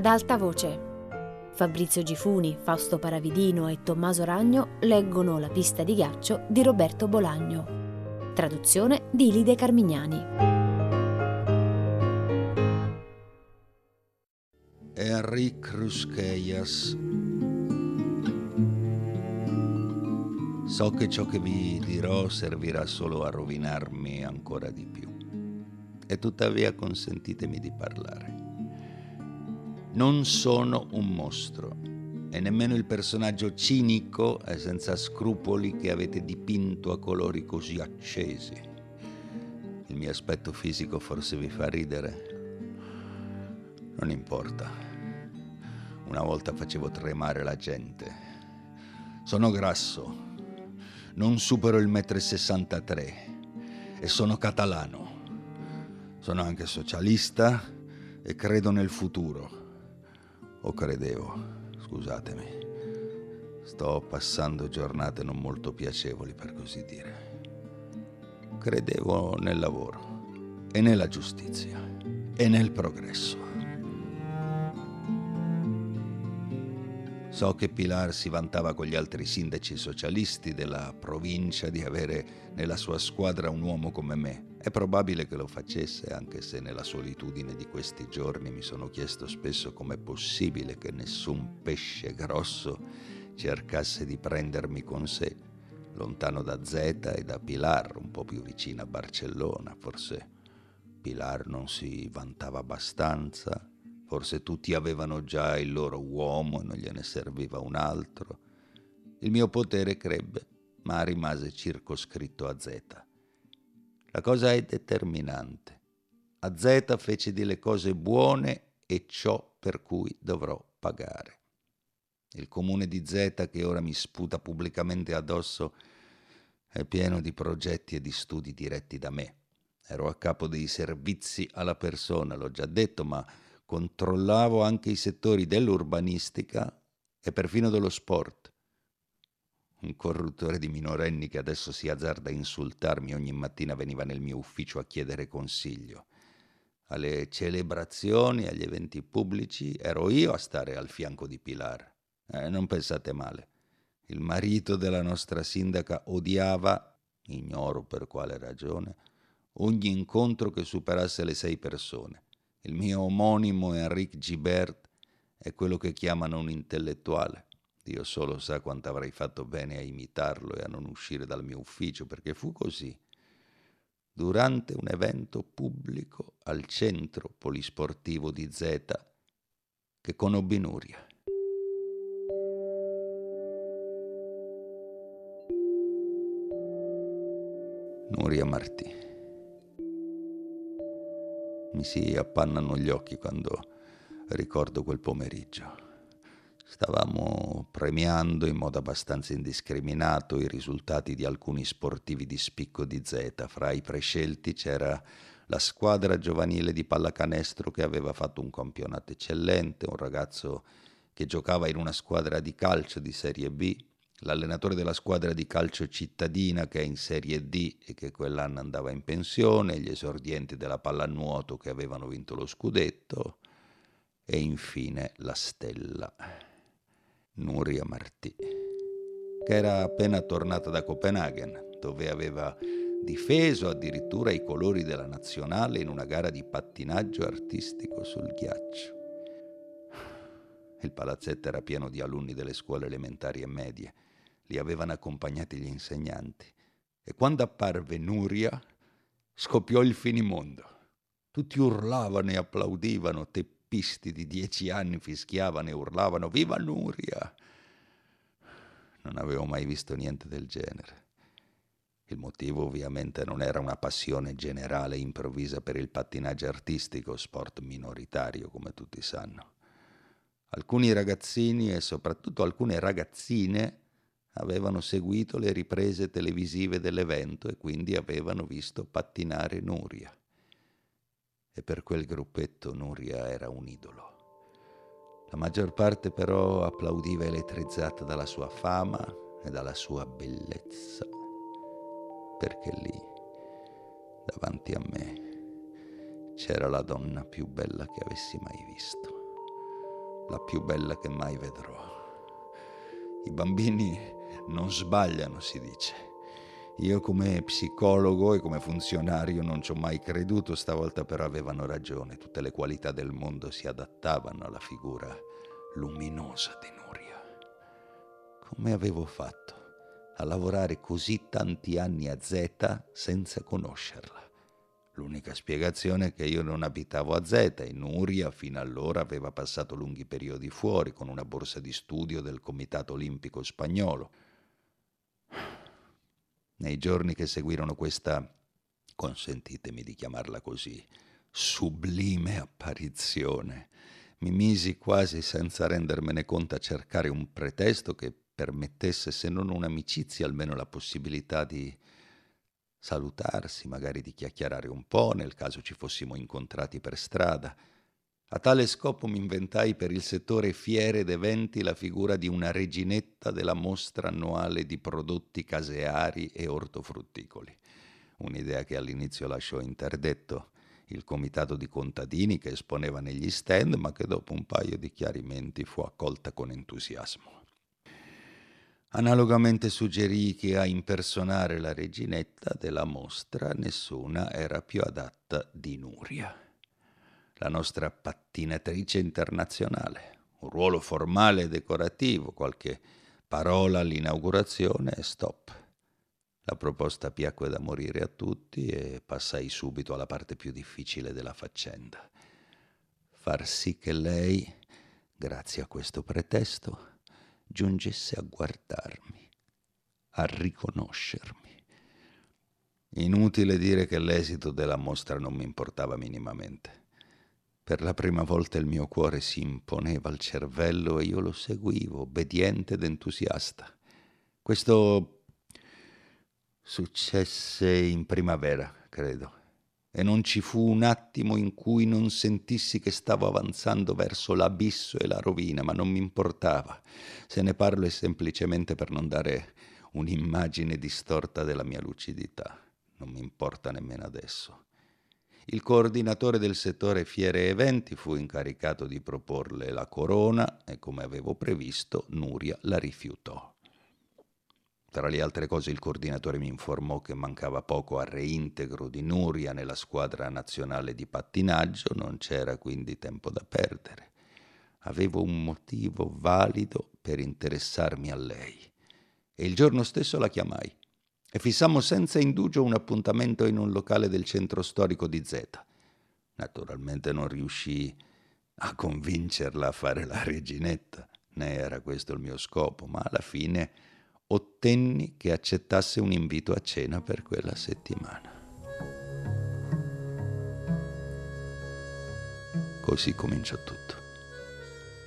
ad alta voce. Fabrizio Gifuni, Fausto Paravidino e Tommaso Ragno leggono La pista di ghiaccio di Roberto Bolagno. Traduzione di Lide Carmignani. Enric Ruskeias. So che ciò che vi dirò servirà solo a rovinarmi ancora di più. E tuttavia consentitemi di parlare. Non sono un mostro e nemmeno il personaggio cinico e senza scrupoli che avete dipinto a colori così accesi. Il mio aspetto fisico forse vi fa ridere. Non importa. Una volta facevo tremare la gente. Sono grasso. Non supero il 1,63 m e sono catalano. Sono anche socialista e credo nel futuro o credevo, scusatemi. Sto passando giornate non molto piacevoli, per così dire. Credevo nel lavoro e nella giustizia e nel progresso. So che Pilar si vantava con gli altri sindaci socialisti della provincia di avere nella sua squadra un uomo come me. È probabile che lo facesse, anche se nella solitudine di questi giorni mi sono chiesto spesso com'è possibile che nessun pesce grosso cercasse di prendermi con sé, lontano da Zeta e da Pilar, un po' più vicino a Barcellona. Forse Pilar non si vantava abbastanza, Forse tutti avevano già il loro uomo e non gliene serviva un altro. Il mio potere crebbe, ma rimase circoscritto a Z. La cosa è determinante. A Z fece delle cose buone e ciò per cui dovrò pagare. Il comune di Z che ora mi sputa pubblicamente addosso è pieno di progetti e di studi diretti da me. Ero a capo dei servizi alla persona, l'ho già detto, ma controllavo anche i settori dell'urbanistica e perfino dello sport. Un corruttore di minorenni che adesso si azzarda a insultarmi ogni mattina veniva nel mio ufficio a chiedere consiglio. Alle celebrazioni, agli eventi pubblici, ero io a stare al fianco di Pilar. Eh, non pensate male. Il marito della nostra sindaca odiava, ignoro per quale ragione, ogni incontro che superasse le sei persone. Il mio omonimo Enrique Gibert è quello che chiamano un intellettuale. Dio solo sa quanto avrei fatto bene a imitarlo e a non uscire dal mio ufficio, perché fu così. Durante un evento pubblico al centro polisportivo di Zeta che conobbi Nuria. Nuria Martì mi si appannano gli occhi quando ricordo quel pomeriggio. Stavamo premiando in modo abbastanza indiscriminato i risultati di alcuni sportivi di spicco di Z. Fra i prescelti c'era la squadra giovanile di pallacanestro che aveva fatto un campionato eccellente, un ragazzo che giocava in una squadra di calcio di Serie B, l'allenatore della squadra di calcio cittadina che è in Serie D e che quell'anno andava in pensione, gli esordienti della pallanuoto che avevano vinto lo scudetto e infine la stella, Nuria Martì, che era appena tornata da Copenaghen, dove aveva difeso addirittura i colori della nazionale in una gara di pattinaggio artistico sul ghiaccio. Il palazzetto era pieno di alunni delle scuole elementari e medie li avevano accompagnati gli insegnanti. E quando apparve Nuria, scoppiò il finimondo. Tutti urlavano e applaudivano, teppisti di dieci anni fischiavano e urlavano Viva Nuria! Non avevo mai visto niente del genere. Il motivo ovviamente non era una passione generale improvvisa per il pattinaggio artistico, sport minoritario come tutti sanno. Alcuni ragazzini e soprattutto alcune ragazzine avevano seguito le riprese televisive dell'evento e quindi avevano visto pattinare Nuria. E per quel gruppetto Nuria era un idolo. La maggior parte però applaudiva elettrizzata dalla sua fama e dalla sua bellezza, perché lì, davanti a me, c'era la donna più bella che avessi mai visto. la più bella che mai vedrò. I bambini non sbagliano, si dice. Io come psicologo e come funzionario non ci ho mai creduto, stavolta però avevano ragione, tutte le qualità del mondo si adattavano alla figura luminosa di Nuria. Come avevo fatto a lavorare così tanti anni a Z senza conoscerla? L'unica spiegazione è che io non abitavo a Z e Nuria fino allora aveva passato lunghi periodi fuori con una borsa di studio del Comitato Olimpico Spagnolo. Nei giorni che seguirono questa, consentitemi di chiamarla così, sublime apparizione, mi misi quasi senza rendermene conto a cercare un pretesto che permettesse, se non un'amicizia, almeno la possibilità di salutarsi, magari di chiacchierare un po', nel caso ci fossimo incontrati per strada. A tale scopo mi inventai per il settore fiere ed eventi la figura di una reginetta della mostra annuale di prodotti caseari e ortofrutticoli. Un'idea che all'inizio lasciò interdetto il comitato di contadini che esponeva negli stand, ma che dopo un paio di chiarimenti fu accolta con entusiasmo. Analogamente suggerì che a impersonare la reginetta della mostra nessuna era più adatta di Nuria la nostra pattinatrice internazionale. Un ruolo formale e decorativo, qualche parola all'inaugurazione e stop. La proposta piacque da morire a tutti e passai subito alla parte più difficile della faccenda. Far sì che lei, grazie a questo pretesto, giungesse a guardarmi, a riconoscermi. Inutile dire che l'esito della mostra non mi importava minimamente. Per la prima volta il mio cuore si imponeva al cervello e io lo seguivo, obbediente ed entusiasta. Questo successe in primavera, credo, e non ci fu un attimo in cui non sentissi che stavo avanzando verso l'abisso e la rovina, ma non mi importava. Se ne parlo è semplicemente per non dare un'immagine distorta della mia lucidità. Non mi importa nemmeno adesso. Il coordinatore del settore fiere e eventi fu incaricato di proporle la corona e come avevo previsto Nuria la rifiutò. Tra le altre cose il coordinatore mi informò che mancava poco al reintegro di Nuria nella squadra nazionale di pattinaggio, non c'era quindi tempo da perdere. Avevo un motivo valido per interessarmi a lei e il giorno stesso la chiamai e fissammo senza indugio un appuntamento in un locale del centro storico di Z. Naturalmente non riuscii a convincerla a fare la reginetta, né era questo il mio scopo, ma alla fine ottenni che accettasse un invito a cena per quella settimana. Così cominciò tutto.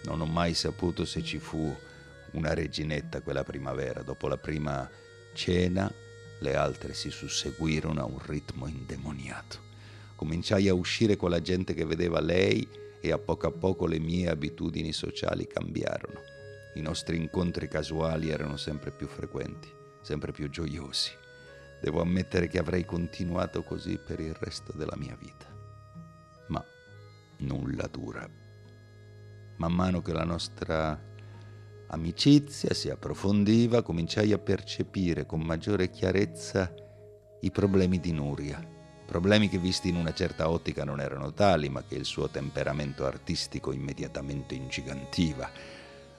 Non ho mai saputo se ci fu una reginetta quella primavera. Dopo la prima cena le altre si susseguirono a un ritmo indemoniato. Cominciai a uscire con la gente che vedeva lei e a poco a poco le mie abitudini sociali cambiarono. I nostri incontri casuali erano sempre più frequenti, sempre più gioiosi. Devo ammettere che avrei continuato così per il resto della mia vita. Ma nulla dura. Man mano che la nostra amicizia si approfondiva, cominciai a percepire con maggiore chiarezza i problemi di Nuria, problemi che visti in una certa ottica non erano tali, ma che il suo temperamento artistico immediatamente ingigantiva.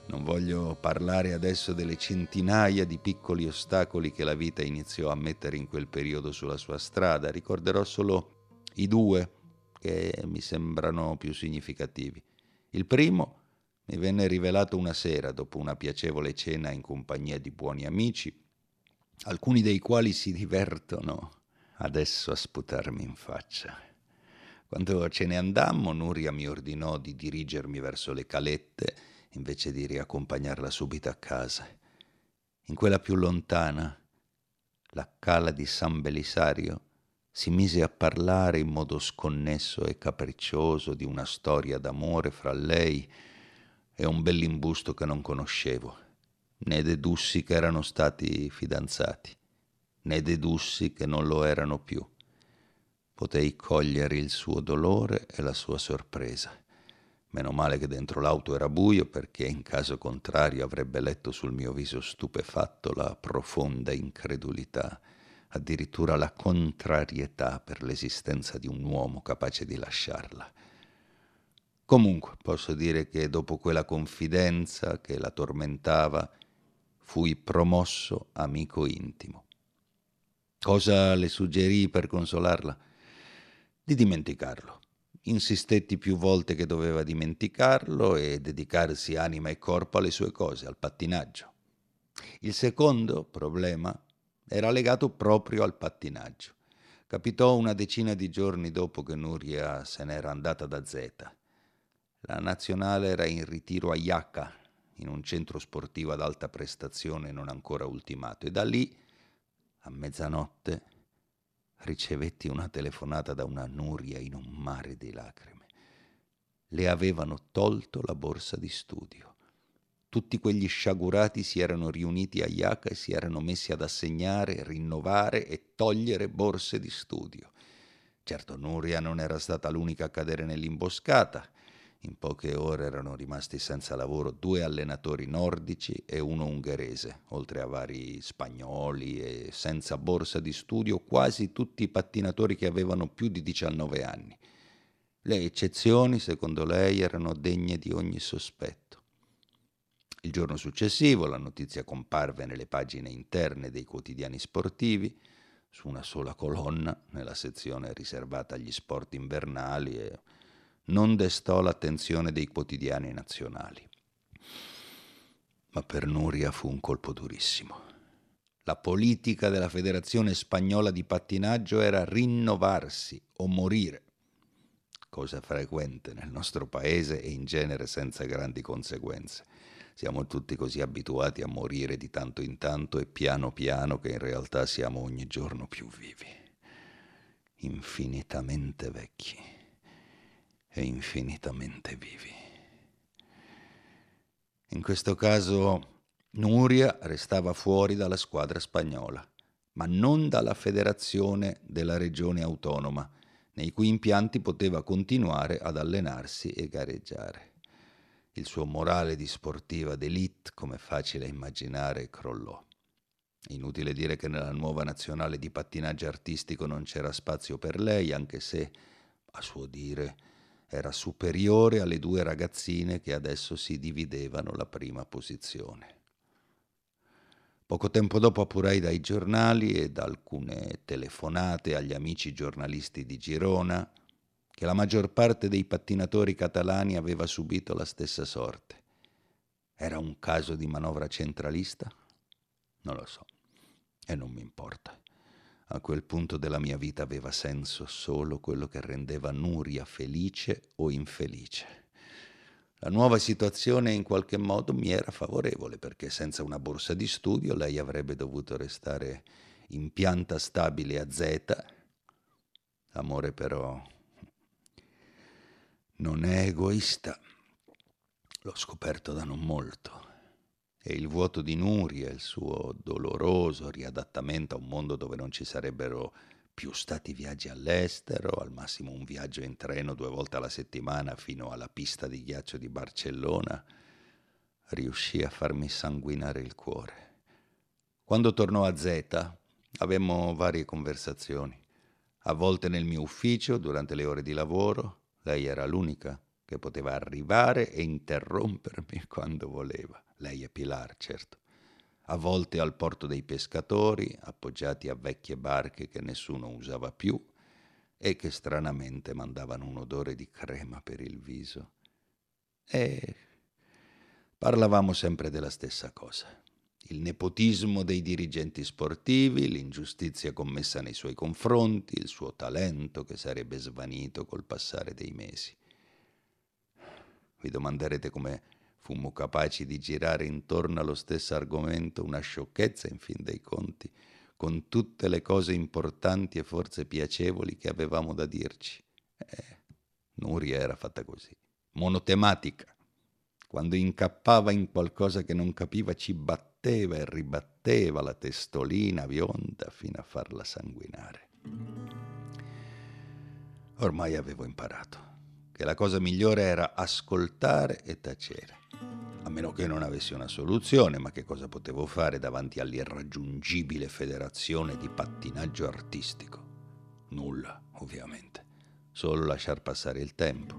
Non voglio parlare adesso delle centinaia di piccoli ostacoli che la vita iniziò a mettere in quel periodo sulla sua strada, ricorderò solo i due che mi sembrano più significativi. Il primo mi venne rivelato una sera, dopo una piacevole cena in compagnia di buoni amici, alcuni dei quali si divertono adesso a sputarmi in faccia. Quando ce ne andammo, Nuria mi ordinò di dirigermi verso le calette invece di riaccompagnarla subito a casa. In quella più lontana, la cala di San Belisario, si mise a parlare in modo sconnesso e capriccioso di una storia d'amore fra lei e un bell'imbusto che non conoscevo. Ne dedussi che erano stati fidanzati, ne dedussi che non lo erano più. Potei cogliere il suo dolore e la sua sorpresa, Meno male che dentro l'auto era buio perché in caso contrario avrebbe letto sul mio viso stupefatto la profonda incredulità, addirittura la contrarietà per l'esistenza di un uomo capace di lasciarla. Comunque posso dire che dopo quella confidenza che la tormentava, fui promosso amico intimo. Cosa le suggerì per consolarla? Di dimenticarlo Insistetti più volte che doveva dimenticarlo e dedicarsi anima e corpo alle sue cose, al pattinaggio. Il secondo problema era legato proprio al pattinaggio. Capitò una decina di giorni dopo che Nuria se n'era andata da Zeta. La nazionale era in ritiro a Iacca, in un centro sportivo ad alta prestazione non ancora ultimato, e da lì, a mezzanotte, ricevetti una telefonata da una Nuria in un mare di lacrime. Le avevano tolto la borsa di studio. Tutti quegli sciagurati si erano riuniti a Iaca e si erano messi ad assegnare, rinnovare e togliere borse di studio. Certo, Nuria non era stata l'unica a cadere nell'imboscata. In poche ore erano rimasti senza lavoro due allenatori nordici e uno ungherese, oltre a vari spagnoli e senza borsa di studio quasi tutti i pattinatori che avevano più di 19 anni. Le eccezioni, secondo lei, erano degne di ogni sospetto. Il giorno successivo la notizia comparve nelle pagine interne dei quotidiani sportivi, su una sola colonna, nella sezione riservata agli sport invernali e non destò l'attenzione dei quotidiani nazionali. Ma per Nuria fu un colpo durissimo. La politica della Federazione Spagnola di Pattinaggio era rinnovarsi o morire, cosa frequente nel nostro paese e in genere senza grandi conseguenze. Siamo tutti così abituati a morire di tanto in tanto e piano piano che in realtà siamo ogni giorno più vivi, infinitamente vecchi e infinitamente vivi. In questo caso Nuria restava fuori dalla squadra spagnola, ma non dalla federazione della regione autonoma, nei cui impianti poteva continuare ad allenarsi e gareggiare. Il suo morale di sportiva d'élite, come facile immaginare, crollò. Inutile dire che nella nuova nazionale di pattinaggio artistico non c'era spazio per lei, anche se, a suo dire, era superiore alle due ragazzine che adesso si dividevano la prima posizione. Poco tempo dopo appurai dai giornali e da alcune telefonate agli amici giornalisti di Girona che la maggior parte dei pattinatori catalani aveva subito la stessa sorte. Era un caso di manovra centralista? Non lo so e non mi importa. A quel punto della mia vita aveva senso solo quello che rendeva Nuria felice o infelice. La nuova situazione in qualche modo mi era favorevole perché senza una borsa di studio lei avrebbe dovuto restare in pianta stabile a Z. L'amore però non è egoista. L'ho scoperto da non molto e il vuoto di Nuria, il suo doloroso riadattamento a un mondo dove non ci sarebbero più stati viaggi all'estero, al massimo un viaggio in treno due volte alla settimana fino alla pista di ghiaccio di Barcellona, riuscì a farmi sanguinare il cuore. Quando tornò a Zeta, avemmo varie conversazioni. A volte nel mio ufficio, durante le ore di lavoro, lei era l'unica che poteva arrivare e interrompermi quando voleva. Lei è Pilar, certo. A volte al porto dei pescatori, appoggiati a vecchie barche che nessuno usava più e che stranamente mandavano un odore di crema per il viso. E parlavamo sempre della stessa cosa. Il nepotismo dei dirigenti sportivi, l'ingiustizia commessa nei suoi confronti, il suo talento che sarebbe svanito col passare dei mesi. Vi domanderete come fummo capaci di girare intorno allo stesso argomento una sciocchezza in fin dei conti, con tutte le cose importanti e forse piacevoli che avevamo da dirci. Eh, Nuria era fatta così, monotematica. Quando incappava in qualcosa che non capiva ci batteva e ribatteva la testolina bionda fino a farla sanguinare. Ormai avevo imparato che la cosa migliore era ascoltare e tacere. Meno che non avessi una soluzione, ma che cosa potevo fare davanti all'irraggiungibile federazione di pattinaggio artistico? Nulla, ovviamente, solo lasciar passare il tempo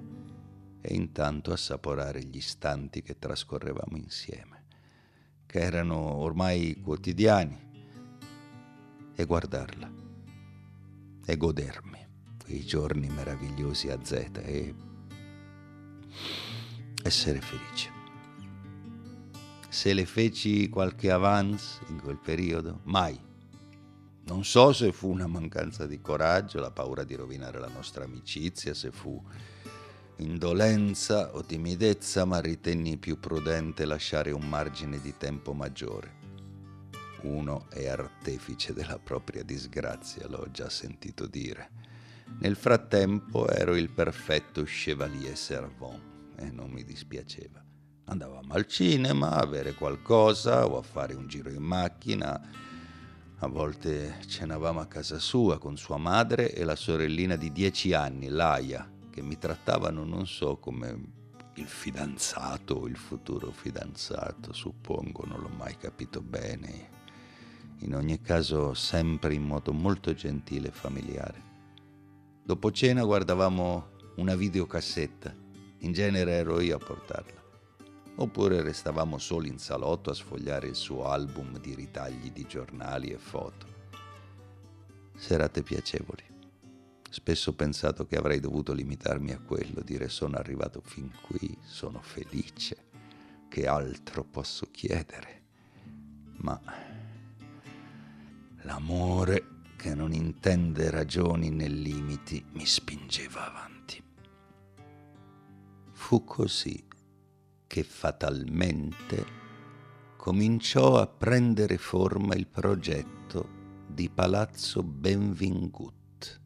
e intanto assaporare gli istanti che trascorrevamo insieme, che erano ormai quotidiani, e guardarla e godermi quei giorni meravigliosi a Z e essere felice. Se le feci qualche avance in quel periodo, mai. Non so se fu una mancanza di coraggio, la paura di rovinare la nostra amicizia, se fu indolenza o timidezza, ma ritenni più prudente lasciare un margine di tempo maggiore. Uno è artefice della propria disgrazia, l'ho già sentito dire. Nel frattempo ero il perfetto chevalier servant e non mi dispiaceva. Andavamo al cinema a bere qualcosa o a fare un giro in macchina. A volte cenavamo a casa sua con sua madre e la sorellina di dieci anni, Laia, che mi trattavano non so come il fidanzato o il futuro fidanzato, suppongo, non l'ho mai capito bene. In ogni caso sempre in modo molto gentile e familiare. Dopo cena guardavamo una videocassetta, in genere ero io a portarla. Oppure restavamo soli in salotto a sfogliare il suo album di ritagli di giornali e foto. Serate piacevoli. Spesso ho pensato che avrei dovuto limitarmi a quello, dire sono arrivato fin qui, sono felice, che altro posso chiedere. Ma l'amore che non intende ragioni né limiti mi spingeva avanti. Fu così che fatalmente cominciò a prendere forma il progetto di Palazzo Benvingut.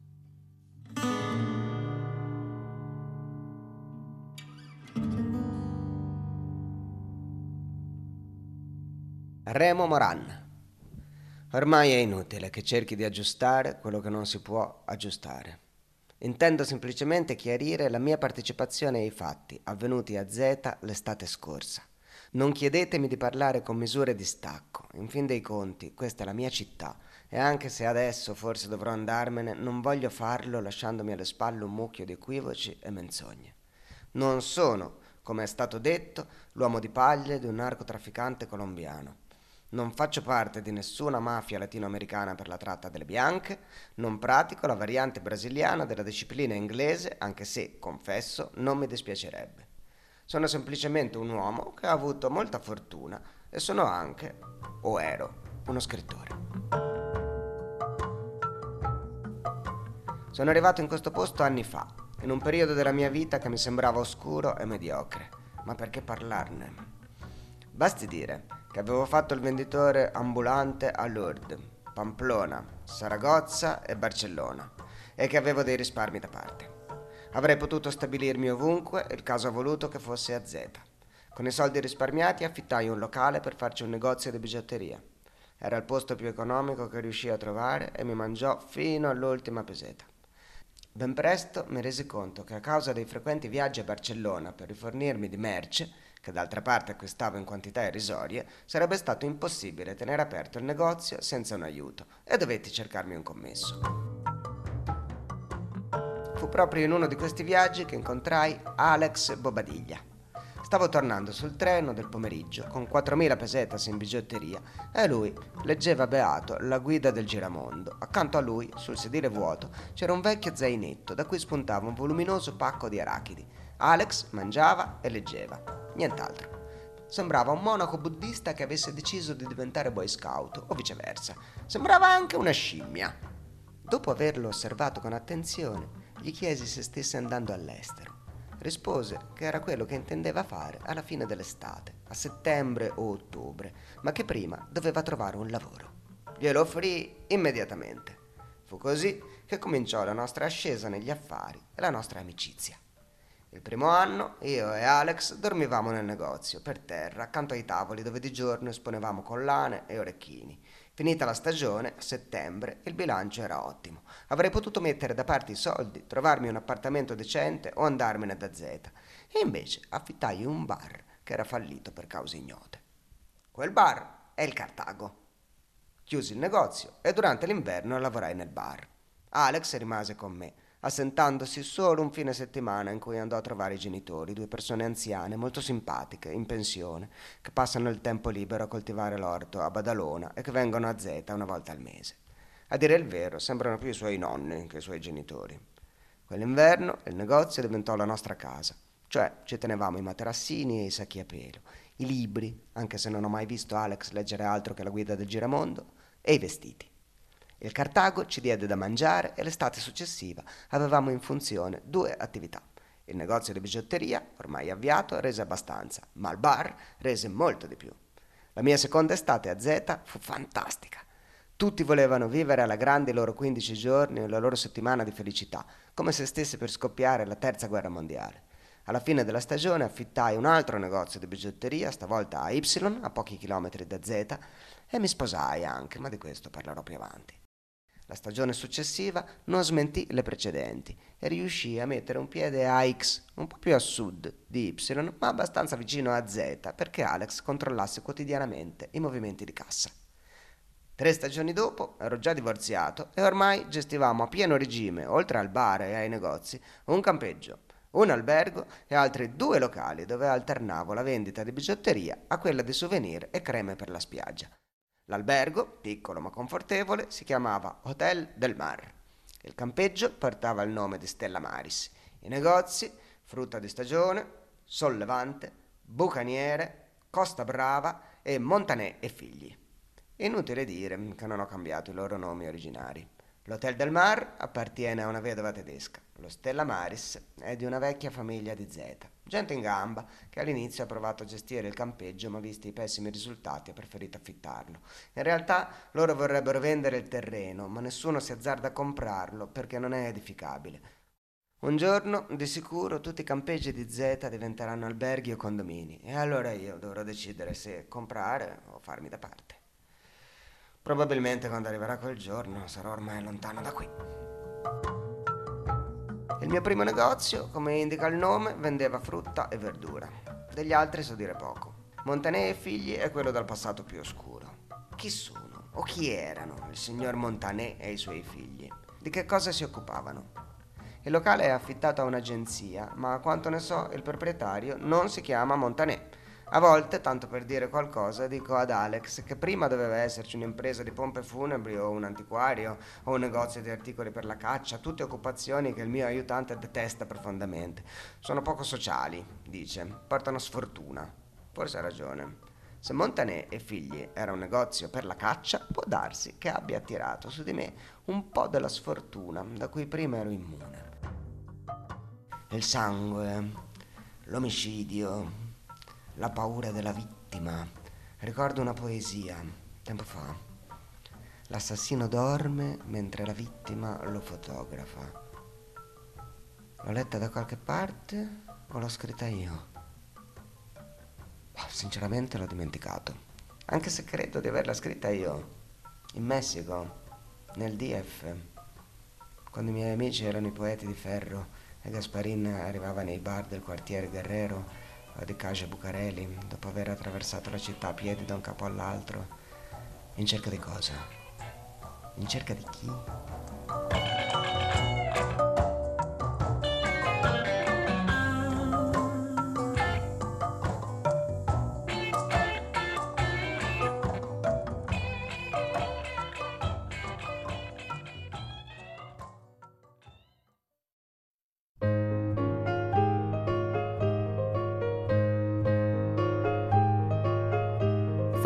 Remo Moran Ormai è inutile che cerchi di aggiustare quello che non si può aggiustare. Intendo semplicemente chiarire la mia partecipazione ai fatti avvenuti a Z l'estate scorsa. Non chiedetemi di parlare con misure di stacco. In fin dei conti, questa è la mia città e anche se adesso forse dovrò andarmene, non voglio farlo lasciandomi alle spalle un mucchio di equivoci e menzogne. Non sono, come è stato detto, l'uomo di paglia di un narcotrafficante colombiano. Non faccio parte di nessuna mafia latinoamericana per la tratta delle bianche, non pratico la variante brasiliana della disciplina inglese, anche se, confesso, non mi dispiacerebbe. Sono semplicemente un uomo che ha avuto molta fortuna e sono anche, o ero, uno scrittore. Sono arrivato in questo posto anni fa, in un periodo della mia vita che mi sembrava oscuro e mediocre, ma perché parlarne? Basti dire che avevo fatto il venditore ambulante a Lourdes, Pamplona, Saragozza e Barcellona e che avevo dei risparmi da parte. Avrei potuto stabilirmi ovunque, il caso ha voluto che fosse a Z. Con i soldi risparmiati affittai un locale per farci un negozio di bigiotteria. Era il posto più economico che riuscii a trovare e mi mangiò fino all'ultima peseta. Ben presto mi resi conto che a causa dei frequenti viaggi a Barcellona per rifornirmi di merce, che d'altra parte acquistavo in quantità irrisorie, sarebbe stato impossibile tenere aperto il negozio senza un aiuto e dovetti cercarmi un commesso. Fu proprio in uno di questi viaggi che incontrai Alex Bobadiglia. Stavo tornando sul treno del pomeriggio con 4.000 pesetas in bigiotteria e lui leggeva beato la guida del giramondo. Accanto a lui, sul sedile vuoto, c'era un vecchio zainetto da cui spuntava un voluminoso pacco di arachidi. Alex mangiava e leggeva nient'altro. Sembrava un monaco buddista che avesse deciso di diventare boy scout, o viceversa. Sembrava anche una scimmia. Dopo averlo osservato con attenzione, gli chiesi se stesse andando all'estero. Rispose che era quello che intendeva fare alla fine dell'estate, a settembre o ottobre, ma che prima doveva trovare un lavoro. Glielo offrì immediatamente. Fu così che cominciò la nostra ascesa negli affari e la nostra amicizia. Il primo anno io e Alex dormivamo nel negozio, per terra, accanto ai tavoli dove di giorno esponevamo collane e orecchini. Finita la stagione, a settembre, il bilancio era ottimo. Avrei potuto mettere da parte i soldi, trovarmi un appartamento decente o andarmene da Z. E invece affittai un bar che era fallito per cause ignote. Quel bar è il Cartago. Chiusi il negozio e durante l'inverno lavorai nel bar. Alex rimase con me, assentandosi solo un fine settimana in cui andò a trovare i genitori, due persone anziane, molto simpatiche, in pensione, che passano il tempo libero a coltivare l'orto a Badalona e che vengono a Z una volta al mese. A dire il vero, sembrano più i suoi nonni che i suoi genitori. Quell'inverno il negozio diventò la nostra casa, cioè ci tenevamo i materassini e i sacchi a pelo, i libri, anche se non ho mai visto Alex leggere altro che la guida del giramondo, e i vestiti. Il Cartago ci diede da mangiare e l'estate successiva avevamo in funzione due attività. Il negozio di bigiotteria, ormai avviato, rese abbastanza, ma il bar rese molto di più. La mia seconda estate a Z fu fantastica. Tutti volevano vivere alla grande i loro 15 giorni e la loro settimana di felicità, come se stesse per scoppiare la terza guerra mondiale. Alla fine della stagione affittai un altro negozio di bigiotteria, stavolta a Y, a pochi chilometri da Z, e mi sposai anche, ma di questo parlerò più avanti. La stagione successiva non smentì le precedenti e riuscì a mettere un piede a X, un po' più a sud di Y, ma abbastanza vicino a Z, perché Alex controllasse quotidianamente i movimenti di cassa. Tre stagioni dopo ero già divorziato e ormai gestivamo a pieno regime, oltre al bar e ai negozi, un campeggio, un albergo e altri due locali dove alternavo la vendita di bigiotteria a quella di souvenir e creme per la spiaggia. L'albergo, piccolo ma confortevole, si chiamava Hotel del Mar. Il campeggio portava il nome di Stella Maris. I negozi, frutta di stagione, Sollevante, Bucaniere, Costa Brava e Montanè e Figli. Inutile dire che non ho cambiato i loro nomi originari. L'Hotel del Mar appartiene a una vedova tedesca. Lo Stella Maris è di una vecchia famiglia di Z. Gente in gamba che all'inizio ha provato a gestire il campeggio ma visti i pessimi risultati ha preferito affittarlo. In realtà loro vorrebbero vendere il terreno ma nessuno si azzarda a comprarlo perché non è edificabile. Un giorno di sicuro tutti i campeggi di Z diventeranno alberghi o condomini e allora io dovrò decidere se comprare o farmi da parte. Probabilmente quando arriverà quel giorno sarò ormai lontano da qui. Il mio primo negozio, come indica il nome, vendeva frutta e verdura. Degli altri so dire poco. Montanè e figli è quello dal passato più oscuro. Chi sono o chi erano il signor Montanè e i suoi figli? Di che cosa si occupavano? Il locale è affittato a un'agenzia, ma a quanto ne so il proprietario non si chiama Montanè a volte, tanto per dire qualcosa, dico ad Alex che prima doveva esserci un'impresa di pompe funebri o un antiquario o un negozio di articoli per la caccia, tutte occupazioni che il mio aiutante detesta profondamente. Sono poco sociali, dice, portano sfortuna. Forse ha ragione. Se Montanè e figli era un negozio per la caccia, può darsi che abbia attirato su di me un po' della sfortuna da cui prima ero immune. Il sangue, l'omicidio, la paura della vittima. Ricordo una poesia, tempo fa. L'assassino dorme mentre la vittima lo fotografa. L'ho letta da qualche parte o l'ho scritta io? Oh, sinceramente l'ho dimenticato. Anche se credo di averla scritta io. In Messico, nel DF, quando i miei amici erano i poeti di ferro e Gasparin arrivava nei bar del quartiere Guerrero di Caja Bucareli, dopo aver attraversato la città a piedi da un capo all'altro, in cerca di cosa? In cerca di chi?